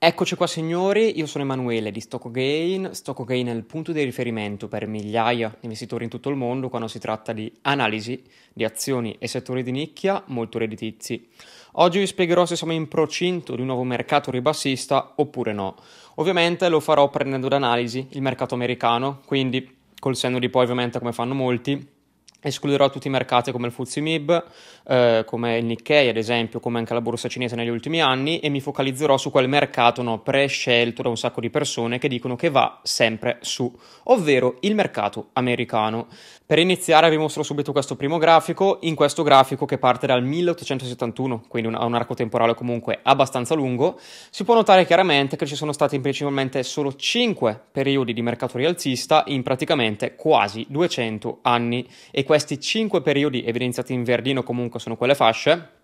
Eccoci qua signori, io sono Emanuele di StockGain. StockGain è il punto di riferimento per migliaia di investitori in tutto il mondo quando si tratta di analisi di azioni e settori di nicchia molto redditizi. Oggi vi spiegherò se siamo in procinto di un nuovo mercato ribassista oppure no. Ovviamente lo farò prendendo d'analisi il mercato americano, quindi col senno di poi ovviamente come fanno molti Escluderò tutti i mercati come il FTSE MIB, eh, come il Nikkei ad esempio, come anche la borsa cinese negli ultimi anni e mi focalizzerò su quel mercato no, prescelto da un sacco di persone che dicono che va sempre su, ovvero il mercato americano. Per iniziare vi mostro subito questo primo grafico, in questo grafico che parte dal 1871, quindi un, un arco temporale comunque abbastanza lungo, si può notare chiaramente che ci sono stati principalmente solo 5 periodi di mercato rialzista in praticamente quasi 200 anni. E questi 5 periodi evidenziati in verdino comunque sono quelle fasce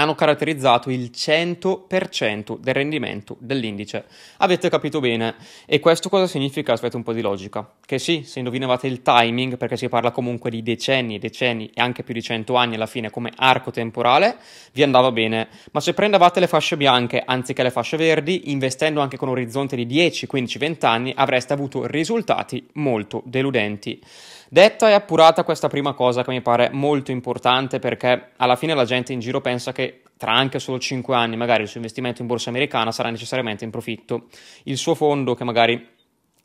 hanno caratterizzato il 100% del rendimento dell'indice. Avete capito bene. E questo cosa significa? Aspetta un po' di logica. Che sì, se indovinavate il timing, perché si parla comunque di decenni e decenni e anche più di 100 anni alla fine come arco temporale, vi andava bene. Ma se prendevate le fasce bianche anziché le fasce verdi, investendo anche con un orizzonte di 10, 15, 20 anni, avreste avuto risultati molto deludenti. Detta e appurata questa prima cosa che mi pare molto importante perché alla fine la gente in giro pensa che tra anche solo 5 anni magari il suo investimento in borsa americana sarà necessariamente in profitto. Il suo fondo che magari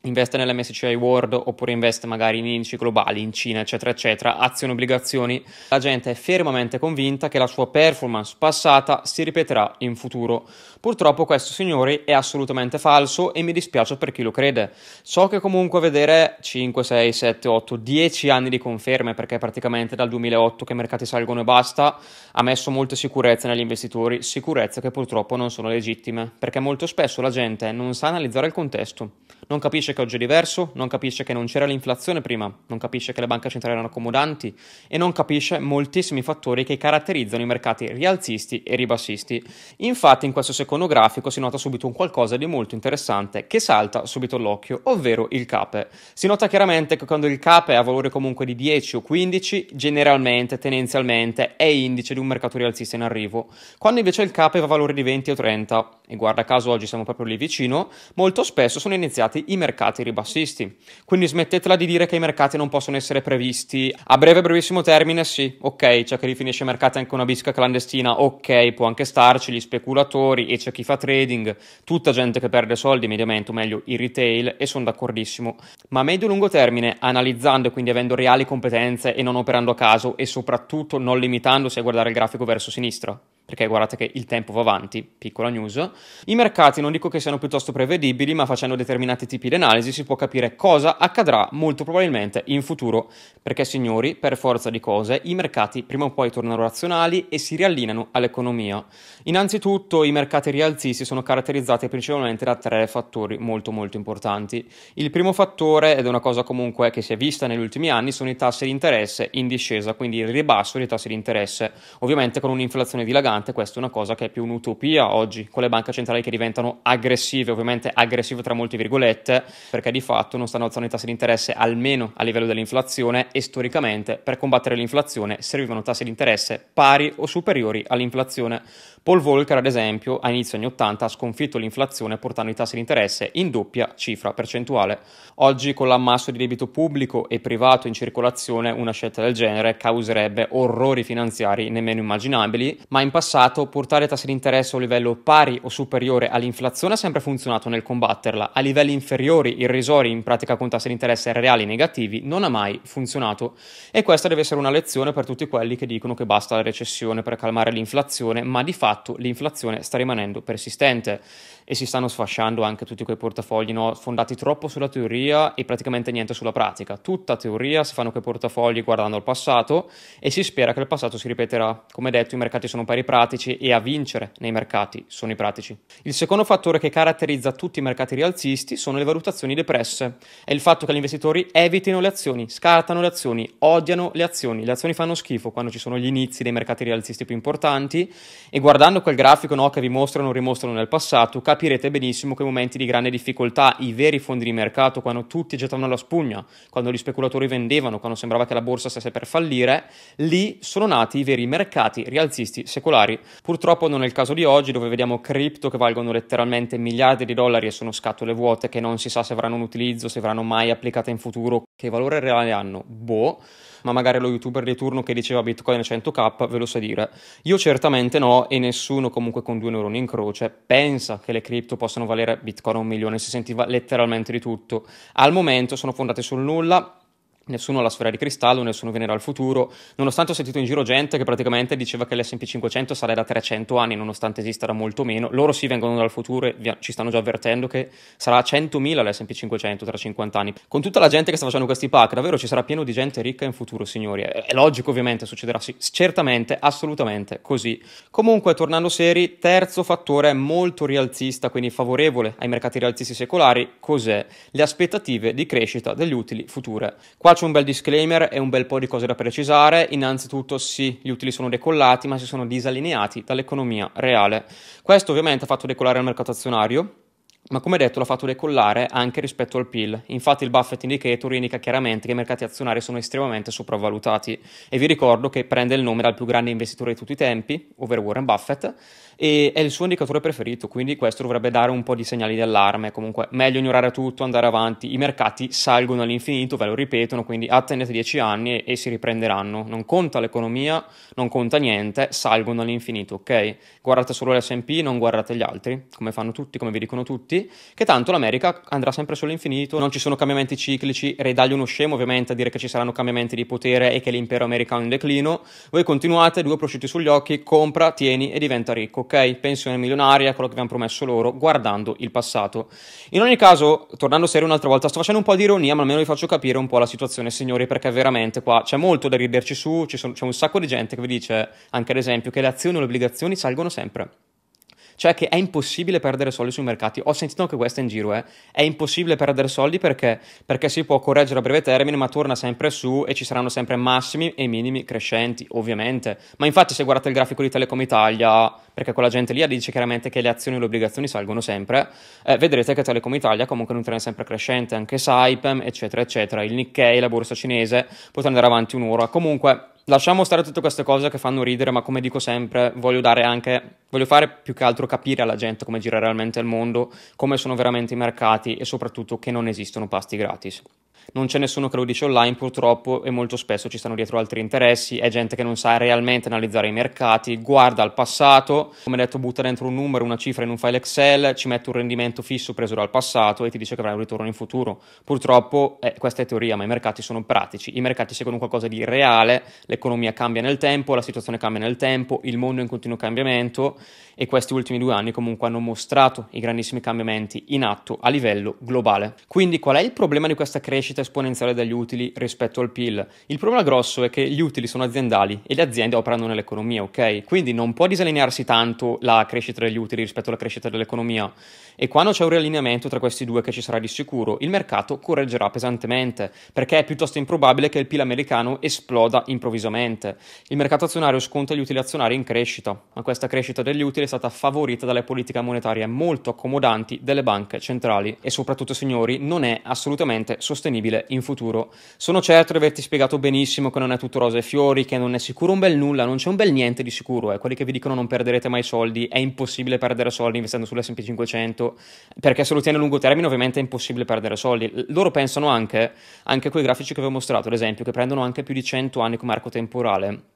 investe nell'MSCI World oppure investe magari in indici globali, in Cina, eccetera, eccetera, azioni, obbligazioni, la gente è fermamente convinta che la sua performance passata si ripeterà in futuro. Purtroppo questo, signori, è assolutamente falso e mi dispiace per chi lo crede. So che comunque vedere 5, 6, 7, 8, 10 anni di conferme, perché praticamente dal 2008 che i mercati salgono e basta, ha messo molte sicurezze negli investitori, sicurezze che purtroppo non sono legittime, perché molto spesso la gente non sa analizzare il contesto, non capisce che oggi è diverso, non capisce che non c'era l'inflazione prima, non capisce che le banche centrali erano accomodanti e non capisce moltissimi fattori che caratterizzano i mercati rialzisti e ribassisti. Infatti in questo secondo grafico si nota subito un qualcosa di molto interessante che salta subito all'occhio, ovvero il CAPE. Si nota chiaramente che quando il CAPE ha valore comunque di 10 o 15, generalmente, tendenzialmente, è indice di un mercato rialzista in arrivo. Quando invece il CAPE va a valore di 20 o 30, e guarda caso oggi siamo proprio lì vicino, molto spesso sono iniziati i mercati mercati ribassisti. Quindi smettetela di dire che i mercati non possono essere previsti. A breve, brevissimo termine, sì, ok, c'è chi rifinisce i mercati anche una bisca clandestina, ok, può anche starci, gli speculatori e c'è chi fa trading, tutta gente che perde soldi mediamente, o meglio il retail, e sono d'accordissimo. Ma a medio-lungo termine, analizzando e quindi avendo reali competenze e non operando a caso e soprattutto non limitandosi a guardare il grafico verso sinistra perché guardate che il tempo va avanti, piccola news. I mercati non dico che siano piuttosto prevedibili, ma facendo determinati tipi di analisi si può capire cosa accadrà molto probabilmente in futuro, perché signori, per forza di cose, i mercati prima o poi tornano razionali e si riallineano all'economia. Innanzitutto i mercati rialzisti sono caratterizzati principalmente da tre fattori molto molto importanti. Il primo fattore, ed è una cosa comunque che si è vista negli ultimi anni, sono i tassi di interesse in discesa, quindi il ribasso dei tassi di interesse, ovviamente con un'inflazione dilagante importante, questa è una cosa che è più un'utopia oggi, con le banche centrali che diventano aggressive, ovviamente aggressive tra molte virgolette, perché di fatto non stanno alzando i tassi di interesse almeno a livello dell'inflazione e storicamente per combattere l'inflazione servivano tassi di interesse pari o superiori all'inflazione. Paul Volcker, ad esempio, a inizio anni 80 ha sconfitto l'inflazione portando i tassi di interesse in doppia cifra percentuale. Oggi, con l'ammasso di debito pubblico e privato in circolazione, una scelta del genere causerebbe orrori finanziari nemmeno immaginabili, ma in passato portare tassi di interesse a un livello pari o superiore all'inflazione ha sempre funzionato nel combatterla. A livelli inferiori, irrisori, in pratica con tassi di interesse reali negativi, non ha mai funzionato. E questa deve essere una lezione per tutti quelli che dicono che basta la recessione per calmare l'inflazione, ma di fatto fatto l'inflazione sta rimanendo persistente e si stanno sfasciando anche tutti quei portafogli no, fondati troppo sulla teoria e praticamente niente sulla pratica. Tutta teoria, si fanno quei portafogli guardando al passato e si spera che il passato si ripeterà. Come detto, i mercati sono pari pratici e a vincere nei mercati sono i pratici. Il secondo fattore che caratterizza tutti i mercati rialzisti sono le valutazioni depresse. È il fatto che gli investitori evitino le azioni, scartano le azioni, odiano le azioni. Le azioni fanno schifo quando ci sono gli inizi dei mercati rialzisti più importanti e guardando quel grafico no, che vi mostrano o rimostrano nel passato, capirete benissimo che i momenti di grande difficoltà, i veri fondi di mercato, quando tutti gettavano la spugna, quando gli speculatori vendevano, quando sembrava che la borsa stesse per fallire, lì sono nati i veri mercati rialzisti secolari. Purtroppo non è il caso di oggi, dove vediamo cripto che valgono letteralmente miliardi di dollari e sono scatole vuote che non si sa se avranno un utilizzo, se verranno mai applicate in futuro, che valore reale hanno. Boh ma magari lo youtuber di turno che diceva Bitcoin a 100k ve lo sa dire. Io certamente no e nessuno comunque con due neuroni in croce pensa che le cripto possano valere Bitcoin a un milione, si sentiva letteralmente di tutto. Al momento sono fondate sul nulla Nessuno ha la sfera di cristallo, nessuno viene dal futuro, nonostante ho sentito in giro gente che praticamente diceva che l'S&P 500 sarà da 300 anni, nonostante esista da molto meno. Loro sì vengono dal futuro e ci stanno già avvertendo che sarà 100.000 l'S&P 500 tra 50 anni. Con tutta la gente che sta facendo questi pack, davvero ci sarà pieno di gente ricca in futuro, signori. È, logico ovviamente, succederà sì, certamente, assolutamente così. Comunque, tornando seri, terzo fattore molto rialzista, quindi favorevole ai mercati rialzisti secolari, cos'è? Le aspettative di crescita degli utili future. Qua faccio un bel disclaimer e un bel po' di cose da precisare. Innanzitutto sì, gli utili sono decollati, ma si sono disallineati dall'economia reale. Questo ovviamente ha fatto decollare il mercato azionario, ma come detto l'ha fatto decollare anche rispetto al PIL. Infatti il Buffett Indicator indica chiaramente che i mercati azionari sono estremamente sopravvalutati e vi ricordo che prende il nome dal più grande investitore di tutti i tempi, ovvero Warren Buffett, e è il suo indicatore preferito, quindi questo dovrebbe dare un po' di segnali d'allarme. Comunque, meglio ignorare tutto, andare avanti. I mercati salgono all'infinito, ve lo ripetono, quindi attendete 10 anni e, e si riprenderanno. Non conta l'economia, non conta niente, salgono all'infinito, ok? Guardate solo l'SP, non guardate gli altri, come fanno tutti, come vi dicono tutti, che tanto l'America andrà sempre sull'infinito, non ci sono cambiamenti ciclici, redargli uno scemo ovviamente a dire che ci saranno cambiamenti di potere e che l'impero americano è in declino. Voi continuate, due prosciutti sugli occhi, compra, tieni e diventa ricco ok? Pensione milionaria, quello che abbiamo promesso loro, guardando il passato. In ogni caso, tornando serio un'altra volta, sto facendo un po' di ironia, ma almeno vi faccio capire un po' la situazione, signori, perché veramente qua c'è molto da riderci su, c'è un sacco di gente che vi dice, anche ad esempio, che le azioni o le obbligazioni salgono sempre. Cioè che è impossibile perdere soldi sui mercati. Ho sentito anche questo in giro, eh. È impossibile perdere soldi perché? Perché si può correggere a breve termine, ma torna sempre su e ci saranno sempre massimi e minimi crescenti, ovviamente. Ma infatti se guardate il grafico di Telecom Italia, perché quella gente lì dice chiaramente che le azioni e le obbligazioni salgono sempre, eh, vedrete che Telecom Italia comunque è un trend sempre crescente, anche Saipem, eccetera, eccetera. Il Nikkei, la borsa cinese, potrà andare avanti un'ora. Comunque Lasciamo stare tutte queste cose che fanno ridere, ma come dico sempre, voglio dare anche, voglio fare più che altro capire alla gente come gira realmente il mondo, come sono veramente i mercati e soprattutto che non esistono pasti gratis non c'è nessuno che lo dice online purtroppo e molto spesso ci stanno dietro altri interessi, è gente che non sa realmente analizzare i mercati, guarda al passato, come detto butta dentro un numero, una cifra in un file Excel, ci mette un rendimento fisso preso dal passato e ti dice che avrai un ritorno in futuro. Purtroppo eh, questa è teoria, ma i mercati sono pratici, i mercati seguono qualcosa di reale, l'economia cambia nel tempo, la situazione cambia nel tempo, il mondo è in continuo cambiamento e questi ultimi due anni comunque hanno mostrato i grandissimi cambiamenti in atto a livello globale. Quindi qual è il problema di questa crescita esponenziale degli utili rispetto al PIL? Il problema grosso è che gli utili sono aziendali e le aziende operano nell'economia, ok? Quindi non può disallinearsi tanto la crescita degli utili rispetto alla crescita dell'economia e quando c'è un riallineamento tra questi due che ci sarà di sicuro, il mercato correggerà pesantemente perché è piuttosto improbabile che il PIL americano esploda improvvisamente. Il mercato azionario sconta gli utili azionari in crescita, ma questa crescita degli utili è stata favorita dalle politiche monetarie molto accomodanti delle banche centrali e soprattutto, signori, non è assolutamente sostenibile in futuro. Sono certo di averti spiegato benissimo che non è tutto rose e fiori, che non è sicuro un bel nulla, non c'è un bel niente di sicuro, eh. quelli che vi dicono non perderete mai soldi, è impossibile perdere soldi investendo sull'S&P 500, perché se lo tieni a lungo termine ovviamente è impossibile perdere soldi. Loro pensano anche, anche quei grafici che vi ho mostrato, ad esempio, che prendono anche più di 100 anni come arco temporale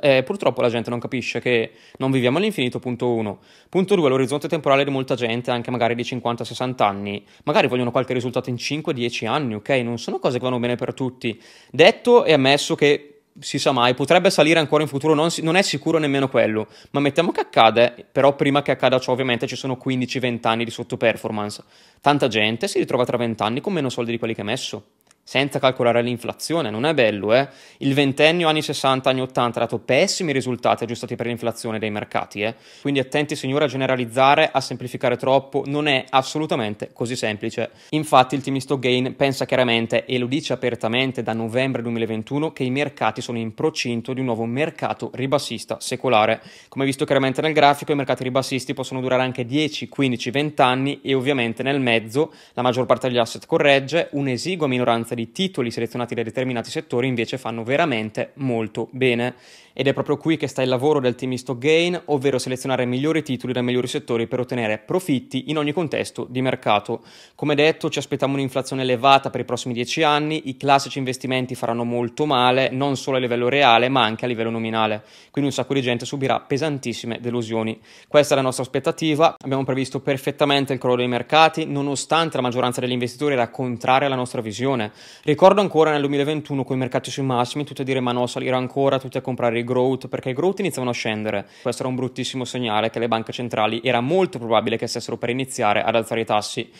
eh, purtroppo la gente non capisce che non viviamo all'infinito, punto 1. Punto 2, l'orizzonte temporale di molta gente, anche magari di 50-60 anni, magari vogliono qualche risultato in 5-10 anni, ok? Non sono cose che vanno bene per tutti. Detto e ammesso che si sa mai, potrebbe salire ancora in futuro, non, si, non, è sicuro nemmeno quello, ma mettiamo che accade, però prima che accada ciò ovviamente ci sono 15-20 anni di sottoperformance. Tanta gente si ritrova tra 20 anni con meno soldi di quelli che ha messo senza calcolare l'inflazione, non è bello, eh? Il ventennio anni 60, anni 80 ha dato pessimi risultati aggiustati per l'inflazione dei mercati, eh? Quindi attenti signori a generalizzare, a semplificare troppo, non è assolutamente così semplice. Infatti il Stock Gain pensa chiaramente e lo dice apertamente da novembre 2021 che i mercati sono in procinto di un nuovo mercato ribassista secolare. Come visto chiaramente nel grafico, i mercati ribassisti possono durare anche 10, 15, 20 anni e ovviamente nel mezzo la maggior parte degli asset corregge, un'esigua minoranza di titoli selezionati da determinati settori invece fanno veramente molto bene. Ed è proprio qui che sta il lavoro del team Stock Gain, ovvero selezionare migliori titoli da migliori settori per ottenere profitti in ogni contesto di mercato. Come detto, ci aspettiamo un'inflazione elevata per i prossimi 10 anni, i classici investimenti faranno molto male, non solo a livello reale, ma anche a livello nominale. Quindi un sacco di gente subirà pesantissime delusioni. Questa è la nostra aspettativa. Abbiamo previsto perfettamente il crollo dei mercati, nonostante la maggioranza degli investitori era contraria alla nostra visione. Ricordo ancora nel 2021 con i mercati sui massimi, tutti a dire ma no, salirà ancora, tutti a comprare i growth, perché i growth iniziavano a scendere. Questo era un bruttissimo segnale che le banche centrali era molto probabile che stessero per iniziare ad alzare i tassi.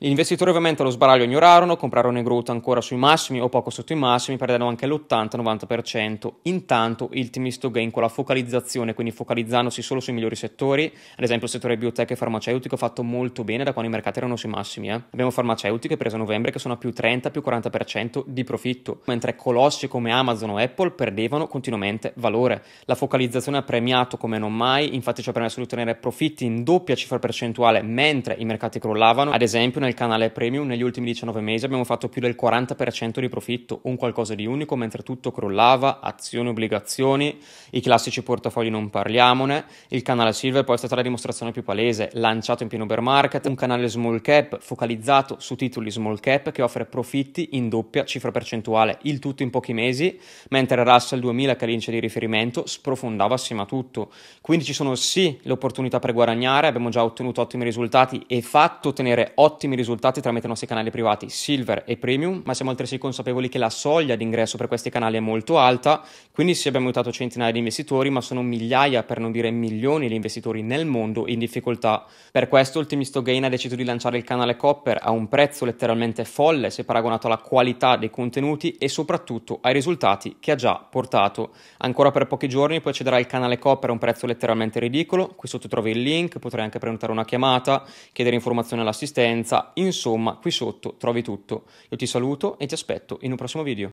Gli investitori ovviamente lo sbaraglio ignorarono, comprarono i growth ancora sui massimi o poco sotto i massimi, perdendo anche l'80-90%. Intanto il team misto gain con la focalizzazione, quindi focalizzandosi solo sui migliori settori, ad esempio il settore biotech e farmaceutico ha fatto molto bene da quando i mercati erano sui massimi. Eh. Abbiamo farmaceutiche prese a novembre che sono a più 30, più 40% di profitto, mentre colossi come Amazon o Apple perdevano continuamente valore. La focalizzazione ha premiato come non mai, infatti ci ha permesso di ottenere profitti in doppia cifra percentuale mentre i mercati crollavano, ad esempio nel canale premium negli ultimi 19 mesi abbiamo fatto più del 40% di profitto, un qualcosa di unico mentre tutto crollava, azioni, obbligazioni, i classici portafogli non parliamone, il canale silver poi è stata la dimostrazione più palese, lanciato in pieno bear market, un canale small cap focalizzato su titoli small cap che offre profitti in doppia cifra percentuale, il tutto in pochi mesi, mentre Russell 2000 che è l'indice di riferimento sprofondava assieme a tutto. Quindi ci sono sì le opportunità per guadagnare, abbiamo già ottenuto ottimi risultati e fatto ottenere ottimi risultati tramite i nostri canali privati Silver e Premium, ma siamo altresì consapevoli che la soglia di ingresso per questi canali è molto alta, quindi sì abbiamo aiutato centinaia di investitori, ma sono migliaia, per non dire milioni di investitori nel mondo in difficoltà. Per questo team Gain ha deciso di lanciare il canale Copper a un prezzo letteralmente folle se paragonato alla qualità dei contenuti e soprattutto ai risultati che ha già portato. Ancora per pochi giorni poi accederà il canale Copper a un prezzo letteralmente ridicolo, qui sotto trovi il link, potrai anche prenotare una chiamata, chiedere informazioni all'assistenza, insomma qui sotto trovi tutto. Io ti saluto e ti aspetto in un prossimo video.